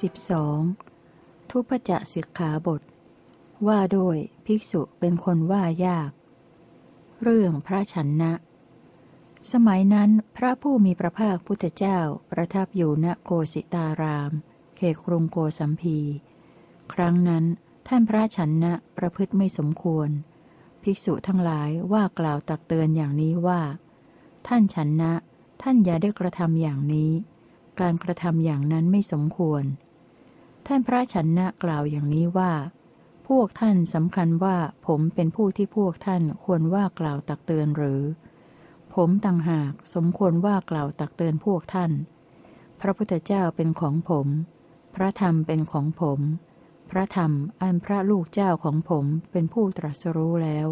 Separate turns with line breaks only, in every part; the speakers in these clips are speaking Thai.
12. ทุพจะสิกขาบท ว่าโดยภิกษุเป็นคนว่ายาก เรื่องพระชันนะ สมัยนั้นพระผู้มีพระภาคพุทธเจ้าประทับอยู่ณโกสิตาราม เขตกรุงโกสัมพี ครั้งนั้นท่านพระชันนะประพฤติไม่สมควร ภิกษุทั้งหลายว่ากล่าวตักเตือนอย่างนี้ว่า ท่านชันนะ ท่านอย่าได้กระทำอย่างนี้การกระทำอย่างนั้นไม่สมควร ท่านพระชันนะกล่าวอย่างนี้ว่า พวกท่านสำคัญว่าผมเป็นผู้ที่พวกท่านควรว่ากล่าวตักเตือนหรือ ผมต่างหากสมควรว่ากล่าวตักเตือนพวกท่าน พระพุทธเจ้าเป็นของผม พระธรรมเป็นของผม พระธรรมอันพระลูกเจ้าของผมเป็นผู้ตรัสรู้แล้ว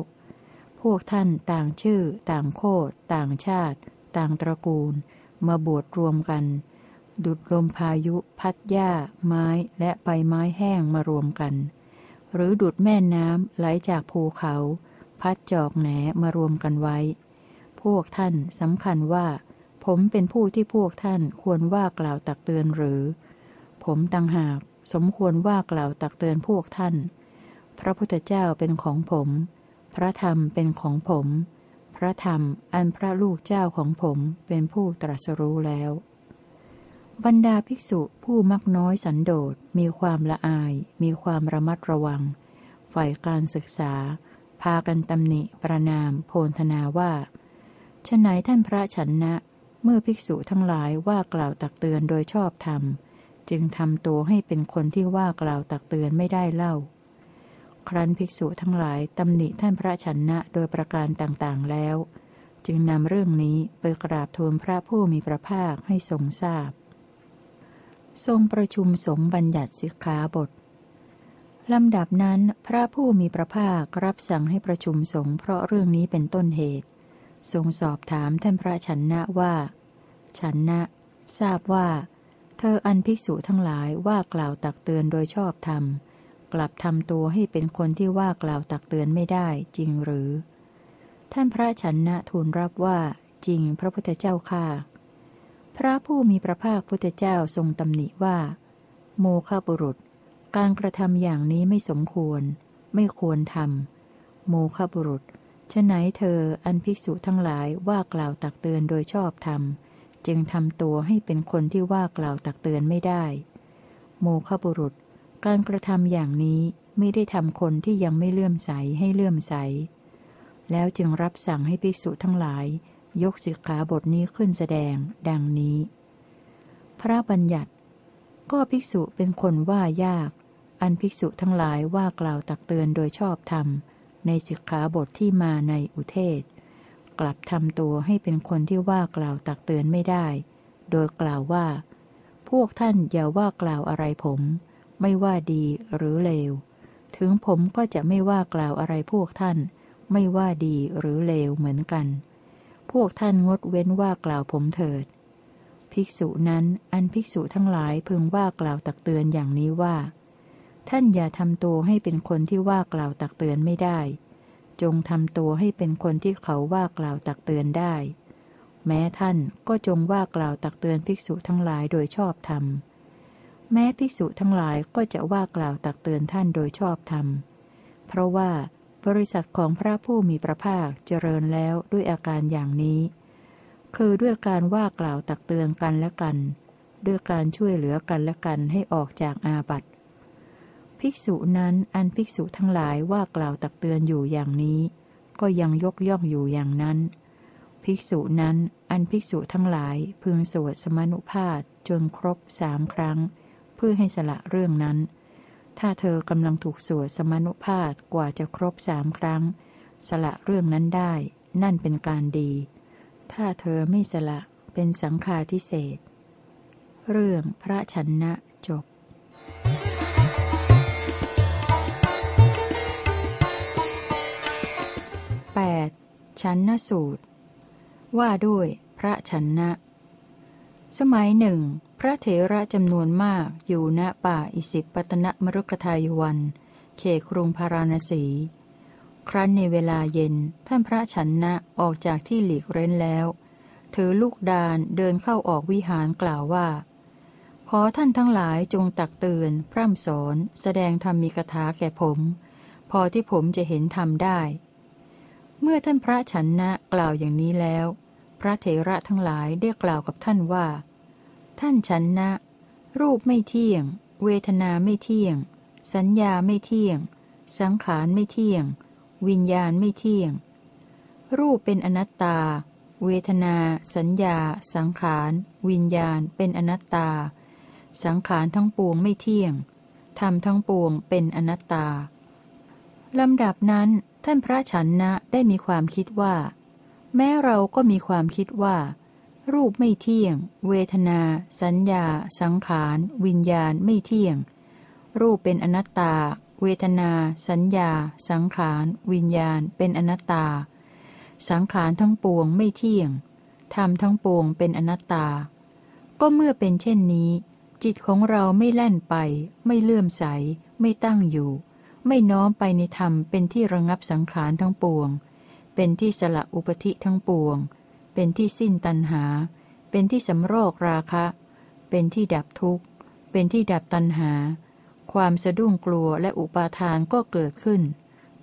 พวกท่านต่างชื่อ ต่างโคดต่างชาติ ต่างตระกูล มาบวชรวมกัน ดุดลมพายุพัดหญ้า ไม้และใบไม้แห้งมารวมกัน หรือดุดแม่น้ำไหลจากภูเขา พัดจอกแหนมารวมกันไว้ พวกท่านสำคัญว่า ผมเป็นผู้ที่พวกท่านควรว่ากล่าวตักเตือนหรือ ผมต่างหากสมควรว่ากล่าวตักเตือนพวกท่าน พระพุทธเจ้าเป็นของผม พระธรรมเป็นของผม พระธรรมอันพระลูกเจ้าของผมเป็นผู้ตรัสรู้แล้ว บรรดาภิกษุผู้มักน้อยสันโดษมีความละอาย มีความระมัดระวัง ฝ่ายการศึกษา พากันตำหนิประนาม โพนธนาว่าฉไหนท่านพระฉันนะ เมื่อภิกษุทั้งหลายว่ากล่าวตักเตือนโดยชอบธรรม จึงทำตัวให้เป็นคนที่ว่ากล่าวตักเตือนไม่ได้เล่า ครั้นภิกษุทั้งหลายตำหนิท่านพระฉันนะโดยประการต่างๆแล้ว จึงนำเรื่องนี้ไปกราบทูลพระผู้มีพระภาคให้ทรงทราบ ทรงประชุมสงฆ์บัญญัติสิกขาบทลำดับนั้นพระผู้มีพระภาครับสั่งให้ประชุมสงฆ์เพราะเรื่องนี้เป็นต้นเหตุ ทรงสอบถามท่านพระชันนะว่า ชันนะ ทราบว่า เธออันภิกษุทั้งหลายว่ากล่าวตักเตือนโดยชอบธรรม กลับทำตัวให้เป็นคนที่ว่ากล่าวตักเตือนไม่ได้จริงหรือ ท่านพระชันนะทูลรับว่าจริงพระพุทธเจ้าค่า พระผู้มีพระภาคพุทธเจ้าทรงตำหนิว่า โมฆะบุรุษ การกระทำอย่างนี้ไม่สมควร ไม่ควรทำโมฆะบุรุษฉไหนเธออันภิกษุทั้งหลายว่ากล่าวตักเตือนโดยชอบธรรม จึงทำตัวให้เป็นคนที่ว่ากล่าวตักเตือนไม่ได้ โมฆะบุรุษ การกระทำอย่างนี้ไม่ได้ทำคนที่ยังไม่เลื่อมใสให้เลื่อมใส แล้วจึงรับสั่งให้ภิกษุทั้งหลาย ยกสิกขาบทนี้ขึ้นแสดง ดังนี้ พระบัญญัติ ก็ภิกษุเป็นคนว่ายาก อันภิกษุทั้งหลายว่ากล่าวตักเตือนโดยชอบธรรม ในสิกขาบทที่มาในอุเทศ กลับทำตัวให้เป็นคนที่ว่ากล่าวตักเตือนไม่ได้ โดยกล่าวว่า พวกท่านอย่าว่ากล่าวอะไรผม ไม่ว่าดีหรือเลว ถึงผมก็จะไม่ว่ากล่าวอะไรพวกท่านไม่ว่าดีหรือเลวเหมือนกัน วกท่านงดเว้นว่ากล่าวผมเถิด ภิกษุนั้นอันภิกษุทั้งหลายพึงว่ากล่าวตักเตือนอย่างนี้ว่า ท่านอย่าทำตัวให้เป็นคนที่ว่ากล่าวตักเตือนไม่ได้ จงทำตัวให้เป็นคนที่เขาว่ากล่าวตักเตือนได้ แม้ท่านก็จงว่ากล่าวตักเตือนภิกษุทั้งหลายโดยชอบธรรมแม้ภิกษุทั้งหลายก็จะว่ากล่าวตักเตือนท่านโดยชอบธรรม เพราะว่า บริษัทของพระผู้มีพระภาคเจริญแล้วด้วยอาการอย่างนี้ คือด้วยการว่ากล่าวตักเตือนกันและกัน ด้วยการช่วยเหลือกันและกันให้ออกจากอาบัติภิกษุนั้นอันภิกษุทั้งหลายว่ากล่าวตักเตือนอยู่อย่างนี้ ก็ยังยกย่องอยู่อย่างนั้น ภิกษุนั้นอันภิกษุทั้งหลายพึงสวดสมนุภาพจนครบสามครั้ง เพื่อให้สละเรื่องนั้น ถ้าเธอกำลังถูกสวดสมนุภาพกว่าจะครบสามครั้ง สละเรื่องนั้นได้ นั่นเป็นการดี ถ้าเธอไม่สละเป็นสังฆาทิเศษ เรื่องพระชนนะจบ 8. ชันนสูตร ว่าด้วยพระชนนะสมัยหนึ่ง พระเถระจำนวนมากอยู่ณป่าอิสิปตนมรุกทายวัน เขตกรุงพาราณสี ครั้นในเวลาเย็นท่านพระฉันนะออกจากที่หลีกเร้นแล้ว ถือลูกดานเดินเข้าออกวิหารกล่าวว่า ขอท่านทั้งหลายจงตักเตือน พร่ำสอน แสดงธรรมมีคาถาแก่ผม พอที่ผมจะเห็นธรรมได้ เมื่อท่านพระฉันนะกล่าวอย่างนี้แล้ว พระเถระทั้งหลายได้กล่าวกับท่านว่า ท่านฉันนะ รูปไม่เที่ยง เวทนาไม่เที่ยง สัญญาไม่เที่ยง สังขารไม่เที่ยง วิญญาณไม่เที่ยง รูปเป็นอนัตตา เวทนา สัญญา สังขาร วิญญาณ เป็นอนัตตา สังขารทั้งปวงไม่เที่ยงธรรมทั้งปวงเป็นอนัตตา ลำดับนั้นท่านพระฉันนะได้มีความคิดว่า แม้เราก็มีความคิดว่า รูปไม่เที่ยง เวทนา สัญญา สังขาร วิญญาณไม่เที่ยง รูปเป็นอนัตตา เวทนา สัญญา สังขาร วิญญาณ เป็นอนัตตา สังขารทั้งปวงไม่เที่ยง ธรรมทั้งปวงเป็นอนัตตา ก็เมื่อเป็นเช่นนี้ จิตของเราไม่แล่นไป ไม่เลื่อมใส ไม่ตั้งอยู่ ไม่น้อมไปในธรรมเป็นที่ระงับสังขารทั้งปวง เป็นที่สละอุปธิทั้งปวง เป็นที่สิ้นตัณหา เป็นที่สำโรคราคะ เป็นที่ดับทุกข์ เป็นที่ดับตัณหา ความสะดุ้งกลัวและอุปาทานก็เกิดขึ้น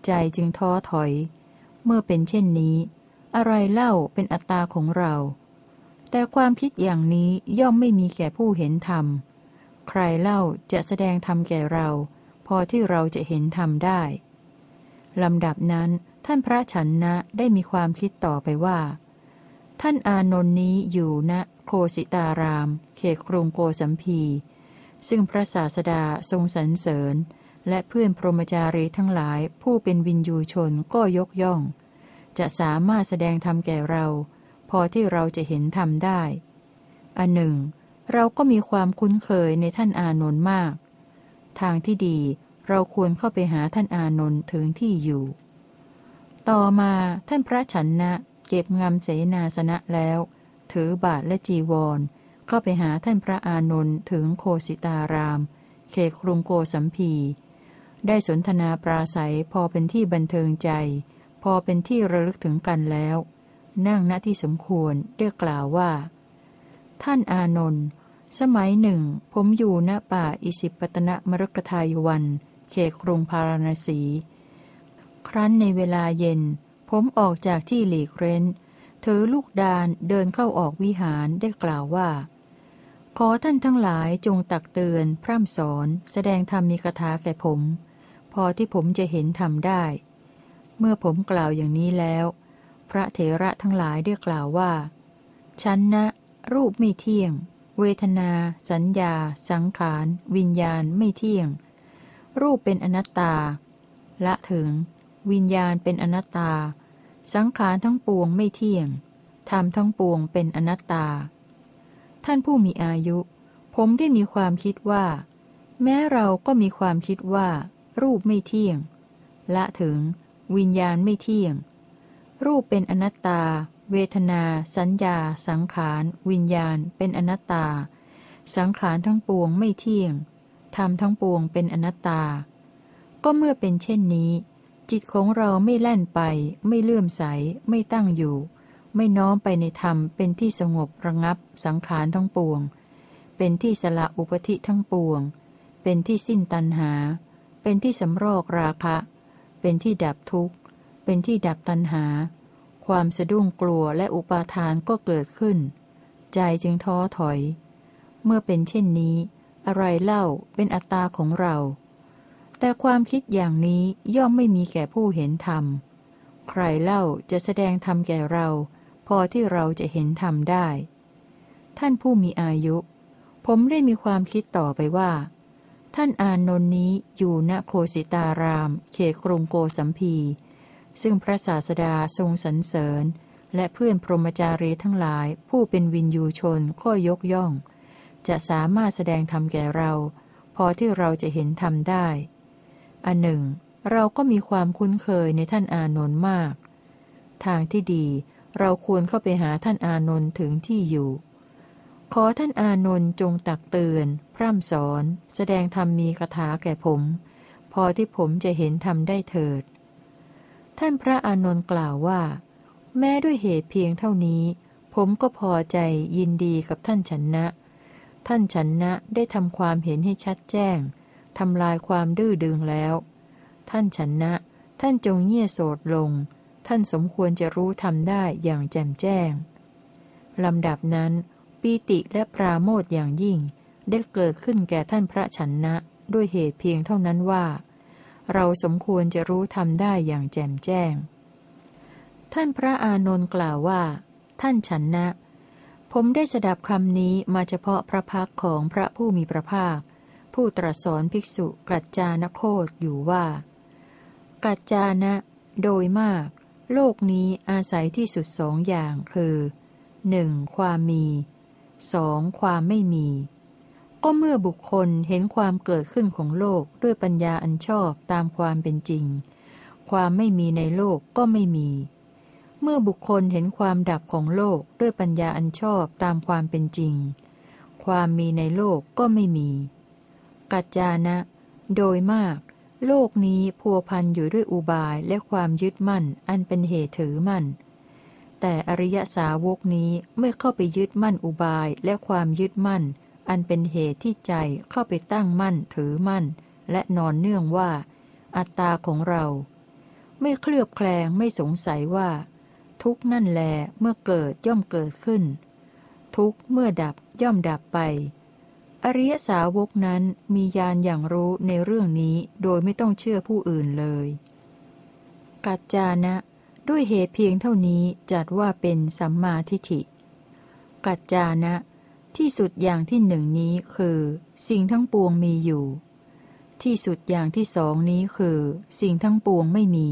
ใจจึงท้อถอย เมื่อเป็นเช่นนี้ อะไรเล่าเป็นอัตตาของเรา แต่ความคิดอย่างนี้ย่อมไม่มีแก่ผู้เห็นธรรม ใครเล่าจะแสดงธรรมแก่เรา พอที่เราจะเห็นธรรมได้ลำดับนั้นท่านพระฉันนะได้มีความคิดต่อไปว่า ท่านอานนท์นี้อยู่ณโคสิตาราม เขตกรุงโกสัมพี ซึ่งพระศาสดาทรงสรรเสริญ และเพื่อนพรหมจารีทั้งหลายผู้เป็นวินยูชนก็ยกย่อง จะสามารถแสดงธรรมแก่เรา พอที่เราจะเห็นทำได้ อันหนึ่ง เราก็มีความคุ้นเคยในท่านอานนท์มาก ทางที่ดีเราควรเข้าไปหาท่านอานนท์ถึงที่อยู่ ต่อมาท่านพระฉันนะ เก็บงำเสนาสนะแล้ว ถือบาทและจีวร เข้าไปหาท่านพระอานนท์ถึงโคสิตาราม เขครุงโกสัมพี ได้สนทนาปราศัยพอเป็นที่บันเทิงใจ พอเป็นที่ระลึกถึงกันแล้ว นั่งณที่สมควรเรียกกล่าวว่า ท่านอานนท์สมัยหนึ่ง ผมอยู่ณป่าอิสิปตนมรกทายวัน เขตกรุงพาราณสี ครั้นในเวลาเย็น ผมออกจากที่หลีกเร้น ถือลูกดานเดินเข้าออกวิหารได้กล่าวว่า ขอท่านทั้งหลายจงตักเตือน พร่ำสอน แสดงธรรมมีคาถาแก่ผม พอที่ผมจะเห็นทำได้ เมื่อผมกล่าวอย่างนี้แล้ว พระเถระทั้งหลายได้กล่าวว่าชันนะ รูปไม่เที่ยง เวทนา สัญญา สังขาร วิญญาณไม่เที่ยง รูปเป็นอนัตตา ละถึง วิญญาณเป็นอนัตตา สังขารทั้งปวงไม่เที่ยง ธรรมทั้งปวงเป็นอนัตตา ท่านผู้มีอายุ ผมได้มีความคิดว่า แม้เราก็มีความคิดว่า รูปไม่เที่ยง ละถึง วิญญาณไม่เที่ยง รูปเป็นอนัตตา เวทนา สัญญา สังขาร วิญญาณ เป็นอนัตตา สังขารทั้งปวงไม่เที่ยง ธรรมทั้งปวงเป็นอนัตตา ก็เมื่อเป็นเช่นนี้ จิตของเราไม่แล่นไป ไม่เลื่อมใส ไม่ตั้งอยู่ ไม่น้อมไปในธรรมเป็นที่สงบระงับ สังขารทั้งปวง เป็นที่สละอุปธิทั้งปวง เป็นที่สิ้นตัณหา เป็นที่สำรอกราคะ เป็นที่ดับทุกข์ เป็นที่ดับตัณหา ความสะดุ้งกลัวและอุปาทานก็เกิดขึ้น ใจจึงท้อถอย เมื่อเป็นเช่นนี้ อะไรเล่าเป็นอัตตาของเรา แต่ความคิดอย่างนี้ย่อมไม่มีแก่ผู้เห็นธรรม ใครเล่าจะแสดงธรรมแก่เรา พอที่เราจะเห็นธรรมได้ ท่านผู้มีอายุ ผมได้มีความคิดต่อไปว่า ท่านอานนท์นี้อยู่ณโคสิตาราม เขตกรุงโกสัมพี ซึ่งพระศาสดาทรงสรรเสริญ และเพื่อนพรหมจารีทั้งหลาย ผู้เป็นวินยูชนก็ยกย่อง จะสามารถแสดงธรรมแก่เรา พอที่เราจะเห็นธรรมได้ อันหนึ่ง เราก็มีความคุ้นเคยในท่านอานนท์มาก ทางที่ดีเราควรเข้าไปหาท่านอานนท์ถึงที่อยู่ ขอท่านอานนท์จงตักเตือน พร่ำสอน แสดงธรรมมีคาถาแก่ผม พอที่ผมจะเห็นธรรมได้เถิด ท่านพระอานนท์กล่าวว่า แม้ด้วยเหตุเพียงเท่านี้ ผมก็พอใจยินดีกับท่านชนนะ ท่านฉันนะได้ทำความเห็นให้ชัดแจ้ง ทำลายความดื้อดึงแล้ว ท่านฉันนะ ท่านจงเงี่ยโสดลง ท่านสมควรจะรู้ทำได้อย่างแจ่มแจ้งลำดับนั้น ปีติและปราโมทอย่างยิ่ง ได้เกิดขึ้นแก่ท่านพระฉันนะ ด้วยเหตุเพียงเท่านั้นว่า เราสมควรจะรู้ทำได้อย่างแจ่มแจ้ง ท่านพระอานนท์กล่าวว่า ท่านฉันนะ ผมได้สดับคำนี้มาเฉพาะพระพักของพระผู้มีพระภาค ผู้ตรัสสอนภิกษุกัจจานโคตอยู่ว่า กัจจานะ โดยมาก โลกนี้อาศัยที่สุดสองอย่างคือหนึ่งความมีสองความไม่มี ก็เมื่อบุคคลเห็นความเกิดขึ้นของโลกด้วยปัญญาอันชอบตามความเป็นจริง ความไม่มีในโลกก็ไม่มี เมื่อบุคคลเห็นความดับของโลกด้วยปัญญาอันชอบตามความเป็นจริง ความมีในโลกก็ไม่มี กัจจานะ โดยมาก โลกนี้พัวพันอยู่ด้วยอุบายและความยึดมั่น อันเป็นเหตุถือมั่น แต่อริยสาวกนี้ไม่เข้าไปยึดมั่นอุบายและความยึดมั่น อันเป็นเหตุที่ใจเข้าไปตั้งมั่นถือมั่น และนอนเนื่องว่า อัตตาของเรา ไม่เคลือบแคลงไม่สงสัยว่า ทุกนั่นแลเมื่อเกิดย่อมเกิดขึ้น ทุกเมื่อดับย่อมดับไป อริยสาวกนั้นมีญาณอย่างรู้ในเรื่องนี้โดยไม่ต้องเชื่อผู้อื่นเลย กัจจานะ ด้วยเหตุเพียงเท่านี้จัดว่าเป็นสัมมาทิฏฐิ กัจจานะ ที่สุดอย่างที่หนึ่งนี้คือ สิ่งทั้งปวงมีอยู่ ที่สุดอย่างที่สองนี้คือ สิ่งทั้งปวงไม่มี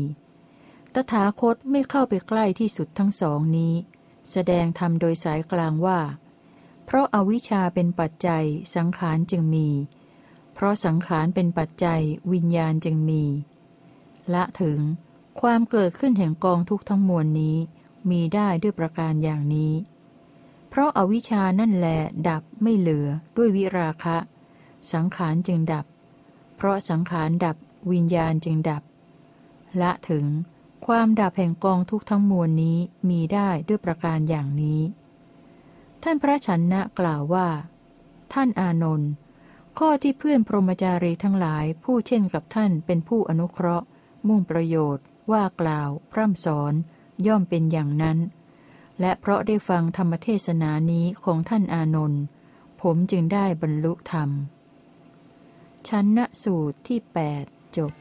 ตถาคตไม่เข้าไปใกล้ที่สุดทั้งสองนี้ แสดงธรรมโดยสายกลางว่า เพราะอาวิชชาเป็นปัจจัยสังขารจึงมี เพราะสังขารเป็นปัจจัยวิญญาณจึงมี ละถึงความเกิดขึ้นแห่งกองทุกทั้งมวลนี้ มีได้ด้วยประการอย่างนี้ เพราะอาวิชานั่นแหละดับไม่เหลือด้วยวิราคะ สังขารจึงดับ เพราะสังขารดับวิญญาณจึงดับ ละถึงความดับแห่งกองทุกทั้งมวลนี้มีได้ด้วยประการอย่างนี้ ท่านพระชันนะกล่าวว่า ท่านอานนท์ข้อที่เพื่อนพรหมจารีทั้งหลายผู้เช่นกับท่านเป็นผู้อนุเคราะห์ มุ่งประโยชน์ ว่ากล่าว พร่ำสอน ย่อมเป็นอย่างนั้น และเพราะได้ฟังธรรมเทศนานี้ของท่านอานนท์ผมจึงได้บรรลุธรรม ชั้นณสูตรที่ 8 จบ